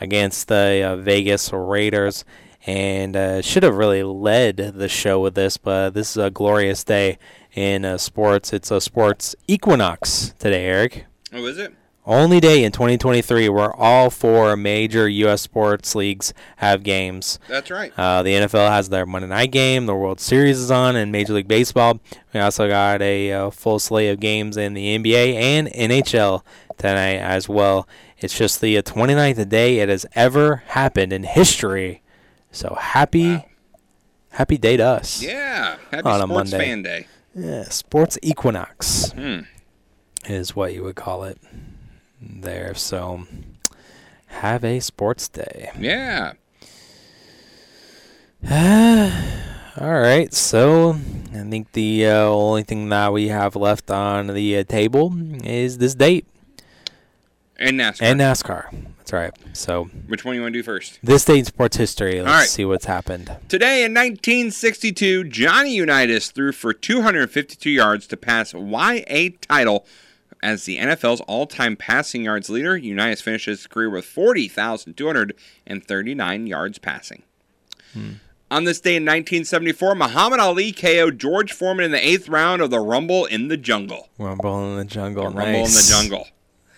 against the uh, Vegas Raiders. And uh, should have really led the show with this, but this is a glorious day in uh, sports. It's a sports equinox today, Eric. Oh, is it? Only day in 2023 where all four major U.S. sports leagues have games. That's right. Uh, the NFL has their Monday night game. The World Series is on, and Major League Baseball. We also got a uh, full slate of games in the NBA and NHL tonight as well. It's just the uh, 29th day it has ever happened in history. So happy, Wow. happy day to us. Yeah. Happy On a Monday. Fan Day. Yeah, sports equinox Hmm. is what you would call it there. So have a sports day. Yeah. All right, so I think the uh, only thing that we have left on the uh, table is this date And NASCAR. and NASCAR. That's right. So Which one you want to do first? this date in sports history. Let's right. see what's happened. Today in 1962, Johnny Unitas threw for 252 yards to pass Y.A. Tittle as the NFL's all-time passing yards leader. Unitas finished his career with 40,239 yards passing. Hmm. On this day in 1974, Muhammad Ali KO'd George Foreman in the eighth round of the Rumble in the Jungle. Rumble in the jungle. Rumble in the. Jungle.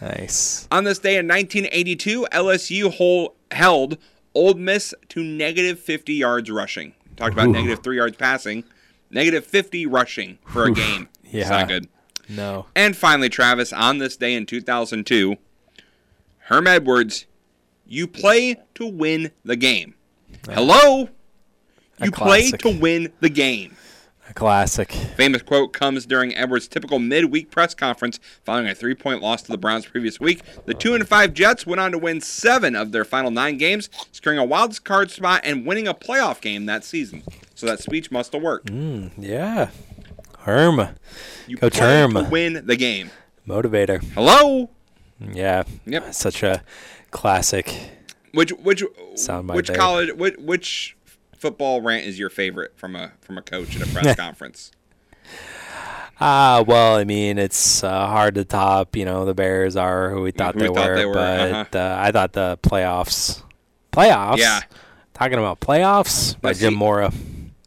Nice. On this day in 1982, LSU hol- held Ole Miss to negative 50 yards rushing. Talked about negative three yards passing, negative 50 rushing for a Oof. game. It's Yeah. not good. No. And finally, Travis, on this day in 2002, Herm Edwards, you play to win the game. Hello? A You play to win the game. A classic. Famous quote comes during Edwards' typical midweek press conference following a three-point loss to the Browns previous week. The two and five Jets went on to win seven of their final nine games, securing a wild card spot and winning a playoff game that season. So that speech must have worked. Mm, yeah. Herm. You Coach Herm. to win the game. Motivator. Hello. Yeah. Yep. Such a classic. Which which Soundbite which there. college which, which football rant is your favorite from a from a coach at a press conference? Ah, well, I mean, it's uh, hard to top. You know, the Bears are who we thought, Who they, we thought were, they were, but uh-huh. uh, I thought the playoffs, playoffs, Yeah. talking about playoffs by Jim Mora.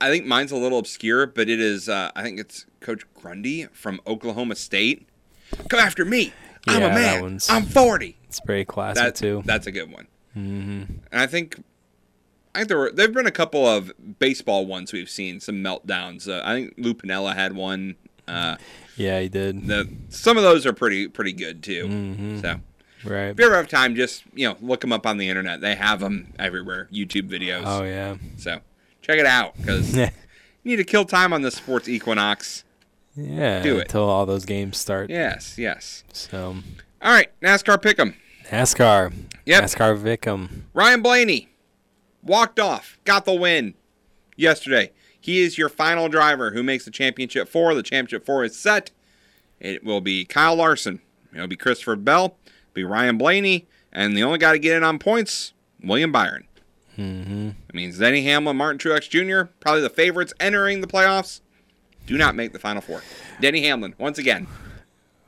I think mine's a little obscure, but it is. Uh, I think it's Coach Gundy from Oklahoma State. Come after me. I'm Yeah, a that man. I'm 40. It's pretty classic That, too. That's a good one. Mm-hmm. And I think, I think there were there've been a couple of baseball ones we've seen some meltdowns. Uh, I think Lou Piniella had one. Uh, yeah, he did. the some of those are pretty pretty good too. Mm-hmm. So right. if you ever have time, just you know look them up on the internet. They have them everywhere. YouTube videos. Oh yeah. So check it out because you need to kill time on the sports equinox. Yeah. Do it. until all those games start. Yes, yes. So All right, NASCAR pick'em. NASCAR. Yep. NASCAR Pick'em. Ryan Blaney walked off, got the win yesterday. He is your final driver who makes the championship four. The championship four is set. It will be Kyle Larson. It'll be Christopher Bell. It'll be Ryan Blaney. And the only guy to get in on points, William Byron. Mm-hmm. That means Denny Hamlin, Martin Truex Jr., probably the favorites entering the playoffs, do not make the final four. Denny Hamlin, once again.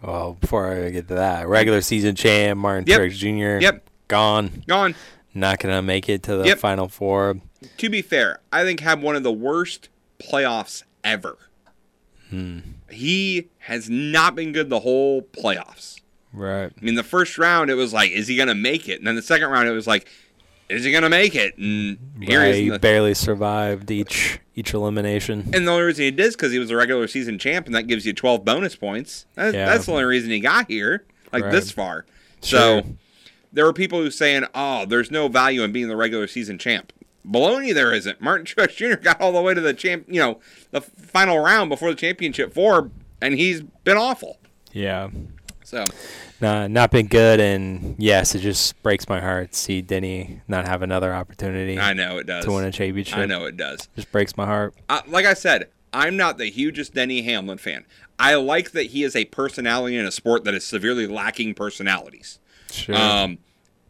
Well, before I get to that, regular season champ Martin Yep. Truex Jr. Yep. Gone. Gone. Not gonna make it to the Yep. final four. to be fair, I think had one of the worst playoffs ever. He has not been good the whole playoffs. Right. I mean, the first round it was like, is he gonna make it? And then the second round it was like, is he gonna make it? And here he right. He the- barely survived each each elimination. and the only reason he did is because he was a regular season champ, and that gives you 12 bonus points. That, Yeah. That's the only reason he got here, like Right. this far. Sure. So there were people who saying, "Oh, there's no value in being the regular season champ." Baloney, there isn't. Martin Truex Jr. got all the way to the champ, you know, the final round before the championship four, and he's been awful. Yeah. So Nah, not been good, and yes, it just breaks my heart to see Denny not have another opportunity I know it does. to win a championship. I know it does. Just breaks my heart. Uh, like I said, I'm not the hugest Denny Hamlin fan. I like that he is a personality in a sport that is severely lacking personalities. Sure. Um,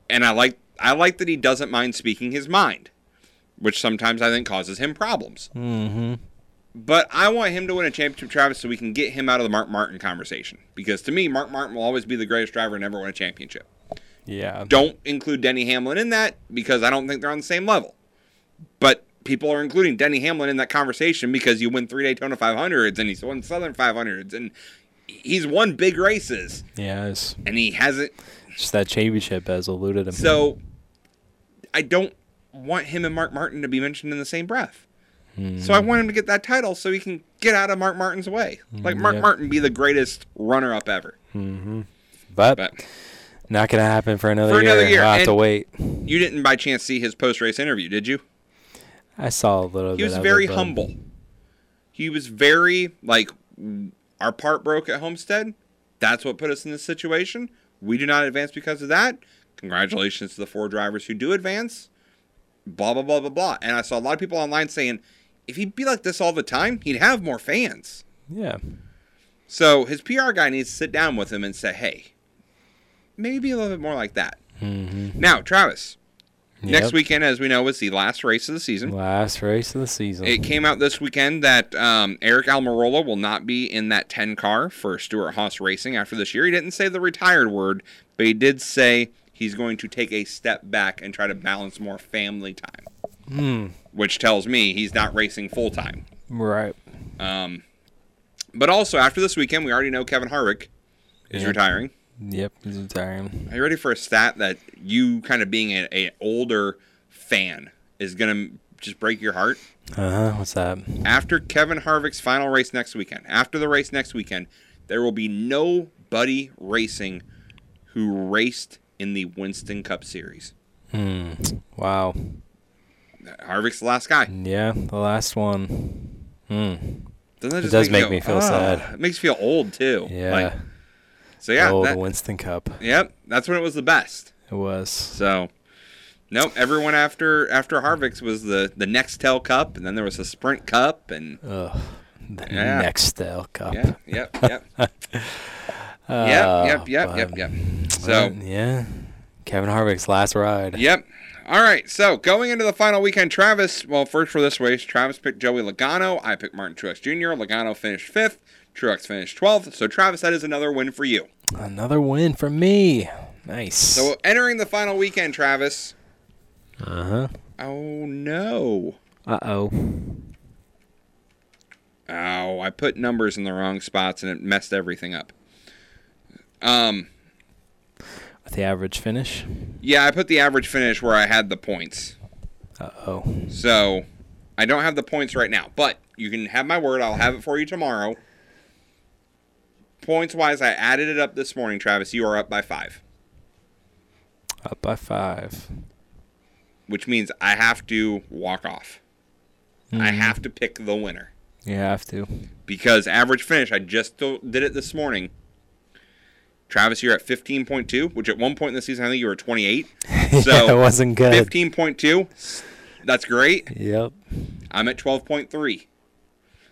and I like I like that he doesn't mind speaking his mind, which sometimes I think causes him problems. mm-hmm. But I want him to win a championship, Travis, so we can get him out of the Mark Martin conversation. Because to me, Mark Martin will always be the greatest driver and never win a championship. Yeah. Don't include Denny Hamlin in that because I don't think they're on the same level. But people are including Denny Hamlin in that conversation because you win three Daytona 500s and he's won Southern 500s and he's won big races Yeah. It's and he hasn't. just that championship has eluded him. So I don't want him and Mark Martin to be mentioned in the same breath. So I want him to get that title so he can get out of Mark Martin's way. Mm, like Mark yeah. Martin be the greatest runner up ever. Mm-hmm. but, But not gonna happen for another For year. another year, I'll have to wait. you didn't by chance see his post race interview, did you? I saw a little He bit. was very it, humble. He was very like our part broke at Homestead. That's what put us in this situation. We do not advance because of that. Congratulations to the four drivers who do advance. Blah blah blah blah blah. And I saw a lot of people online saying, if he'd be like this all the time, he'd have more fans. Yeah. So his PR guy needs to sit down with him and say, hey, maybe a little bit more like that. Mm-hmm. Now, Travis, next weekend, as we know, was the last race of the season. Last race of the season. It came out this weekend that um, Eric Almirola will not be in that 10 car for Stewart-Haas Racing after this year. He didn't say the retired word, but he did say he's going to take a step back and try to balance more family time, Hmm. which tells me he's not racing full time. Right. Um, but also, after this weekend, we already know Kevin Harvick is Yeah. retiring. Yep. He's retiring. Are you ready for a stat that you kind of being an a older fan is going to just break your heart? Uh huh. What's that? after Kevin Harvick's final race next weekend, after the race next weekend, there will be nobody racing who raced in the Winston Cup Series. Hmm. Wow. Harvick's the last guy. Yeah. The last one. Hmm. Doesn't that It does make, make you me feel "Ah," sad. It makes you feel old too. Yeah. Like, so yeah, oh, that- the Winston Cup. yep, that's when it was the best. It was. So, nope, everyone after after Harvick's was the the Nextel Cup, and then there was the Sprint Cup, and Ugh. The Yeah. Nextel Cup. yeah, yep, yep, Uh, yep, yep, yep, but- yep, yep. So. but, yeah. Kevin Harvick's last ride. Yep. All right. So going into the final weekend, Travis. Well, first for this race, Travis picked Joey Logano. I picked Martin Truex Jr. Logano finished fifth. Truex finished twelfth. So Travis, that is another win for you. Another win for me. Nice. So entering the final weekend, Travis. uh huh. Oh no. Uh oh. Oh, I put numbers in the wrong spots and it messed everything up. Um. The average finish. Yeah, I put the average finish where I had the points. Uh oh. So I don't have the points right now, but you can have my word. I'll have it for you tomorrow. Points wise, I added it up this morning, Travis. You are up by five, Up by five. which means I have to walk off. I have to pick the winner You have to. because average finish. I just did it this morning. Travis, you're at 15.2, which at one point in the season I think you were 28. So yeah, it wasn't good. 15.2, that's great. Yep. I'm at 12.3.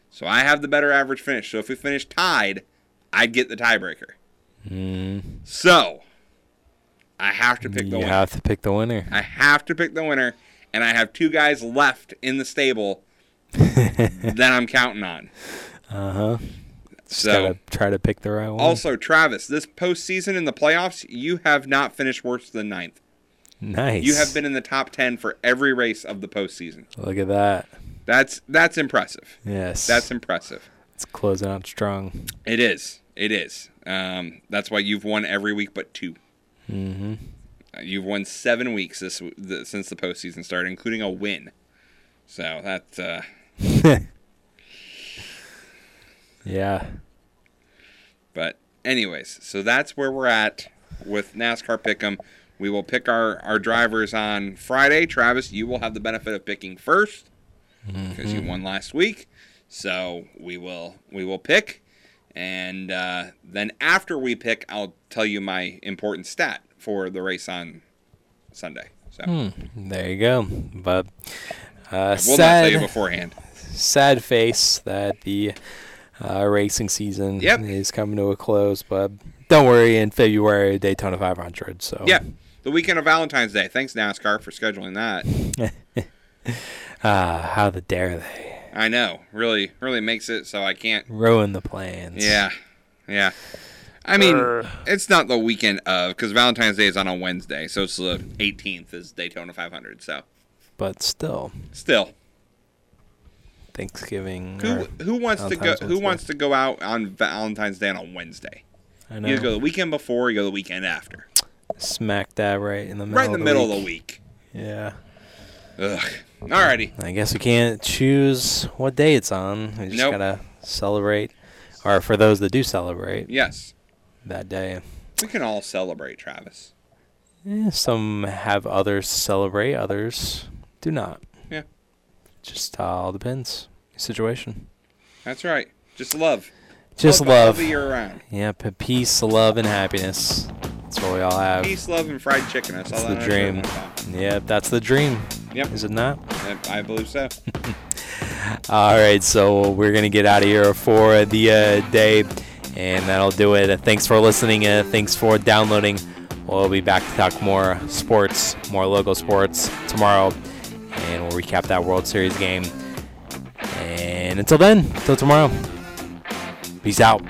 So I have the better average finish. So if we finish tied, I'd get the tiebreaker. Mm, So I have to pick the you winner. have to pick the winner. I have to pick the winner, and I have two guys left in the stable that I'm counting on. Uh huh. So Gotta try to pick the right one. also, Travis, this postseason in the playoffs, you have not finished worse than ninth. nice. You have been in the top ten for every race of the postseason. Look at that. That's that's impressive. Yes. That's impressive. It's closing out strong. It is. It is. Um, that's why you've won every week but two. Mm-hmm. Uh, You've won seven weeks this the, since the postseason started, including a win. So that's uh, yeah. But anyways, so that's where we're at with NASCAR Pick'em. We will pick our our drivers on Friday. Travis, you will have the benefit of picking first because you won last week. So we will we will pick, And uh, then after we pick, I'll tell you my important stat for the race on Sunday. So Hmm, there you go. But uh, I will not tell you beforehand. sad face that the uh, racing season Yep. is coming to a close. But don't worry, in February Daytona 500. So Yeah, the weekend of Valentine's Day. Thanks NASCAR for scheduling that. Ah, how the dare they I know, really, really makes it so I can't. ruin the plans? Yeah, yeah. I mean, Uh. it's not the weekend of because Valentine's Day is on a Wednesday, so it's the 18th is Daytona 500. So but still, still, Thanksgiving. who who wants to go? Valentine's Who wants to go out on Valentine's Day on Wednesday? I You go the weekend before, you go the weekend after. Smack that right in the middle. Right in the of middle week. of the week. Yeah. Ugh. Alrighty. I guess we can't choose what day it's on. We just Nope. gotta celebrate, or for those that do celebrate Yes, that day. we can all celebrate, Travis. Eh, some have others celebrate, others do not. Yeah. Just all depends. Situation. That's right. Just love. Just love. the year round. Yep, peace, love, and happiness. That's what we all have. Peace, love, and fried chicken. That's, That's all the I dream. Yep, that's the dream. Yep. Is it not? Yep, I believe so. All right, so we're gonna get out of here for the uh, day, and that'll do it. Uh, thanks for listening. Uh, thanks for downloading. We'll be back to talk more sports, more local sports tomorrow, and we'll recap that World Series game. And until then, until tomorrow, peace out.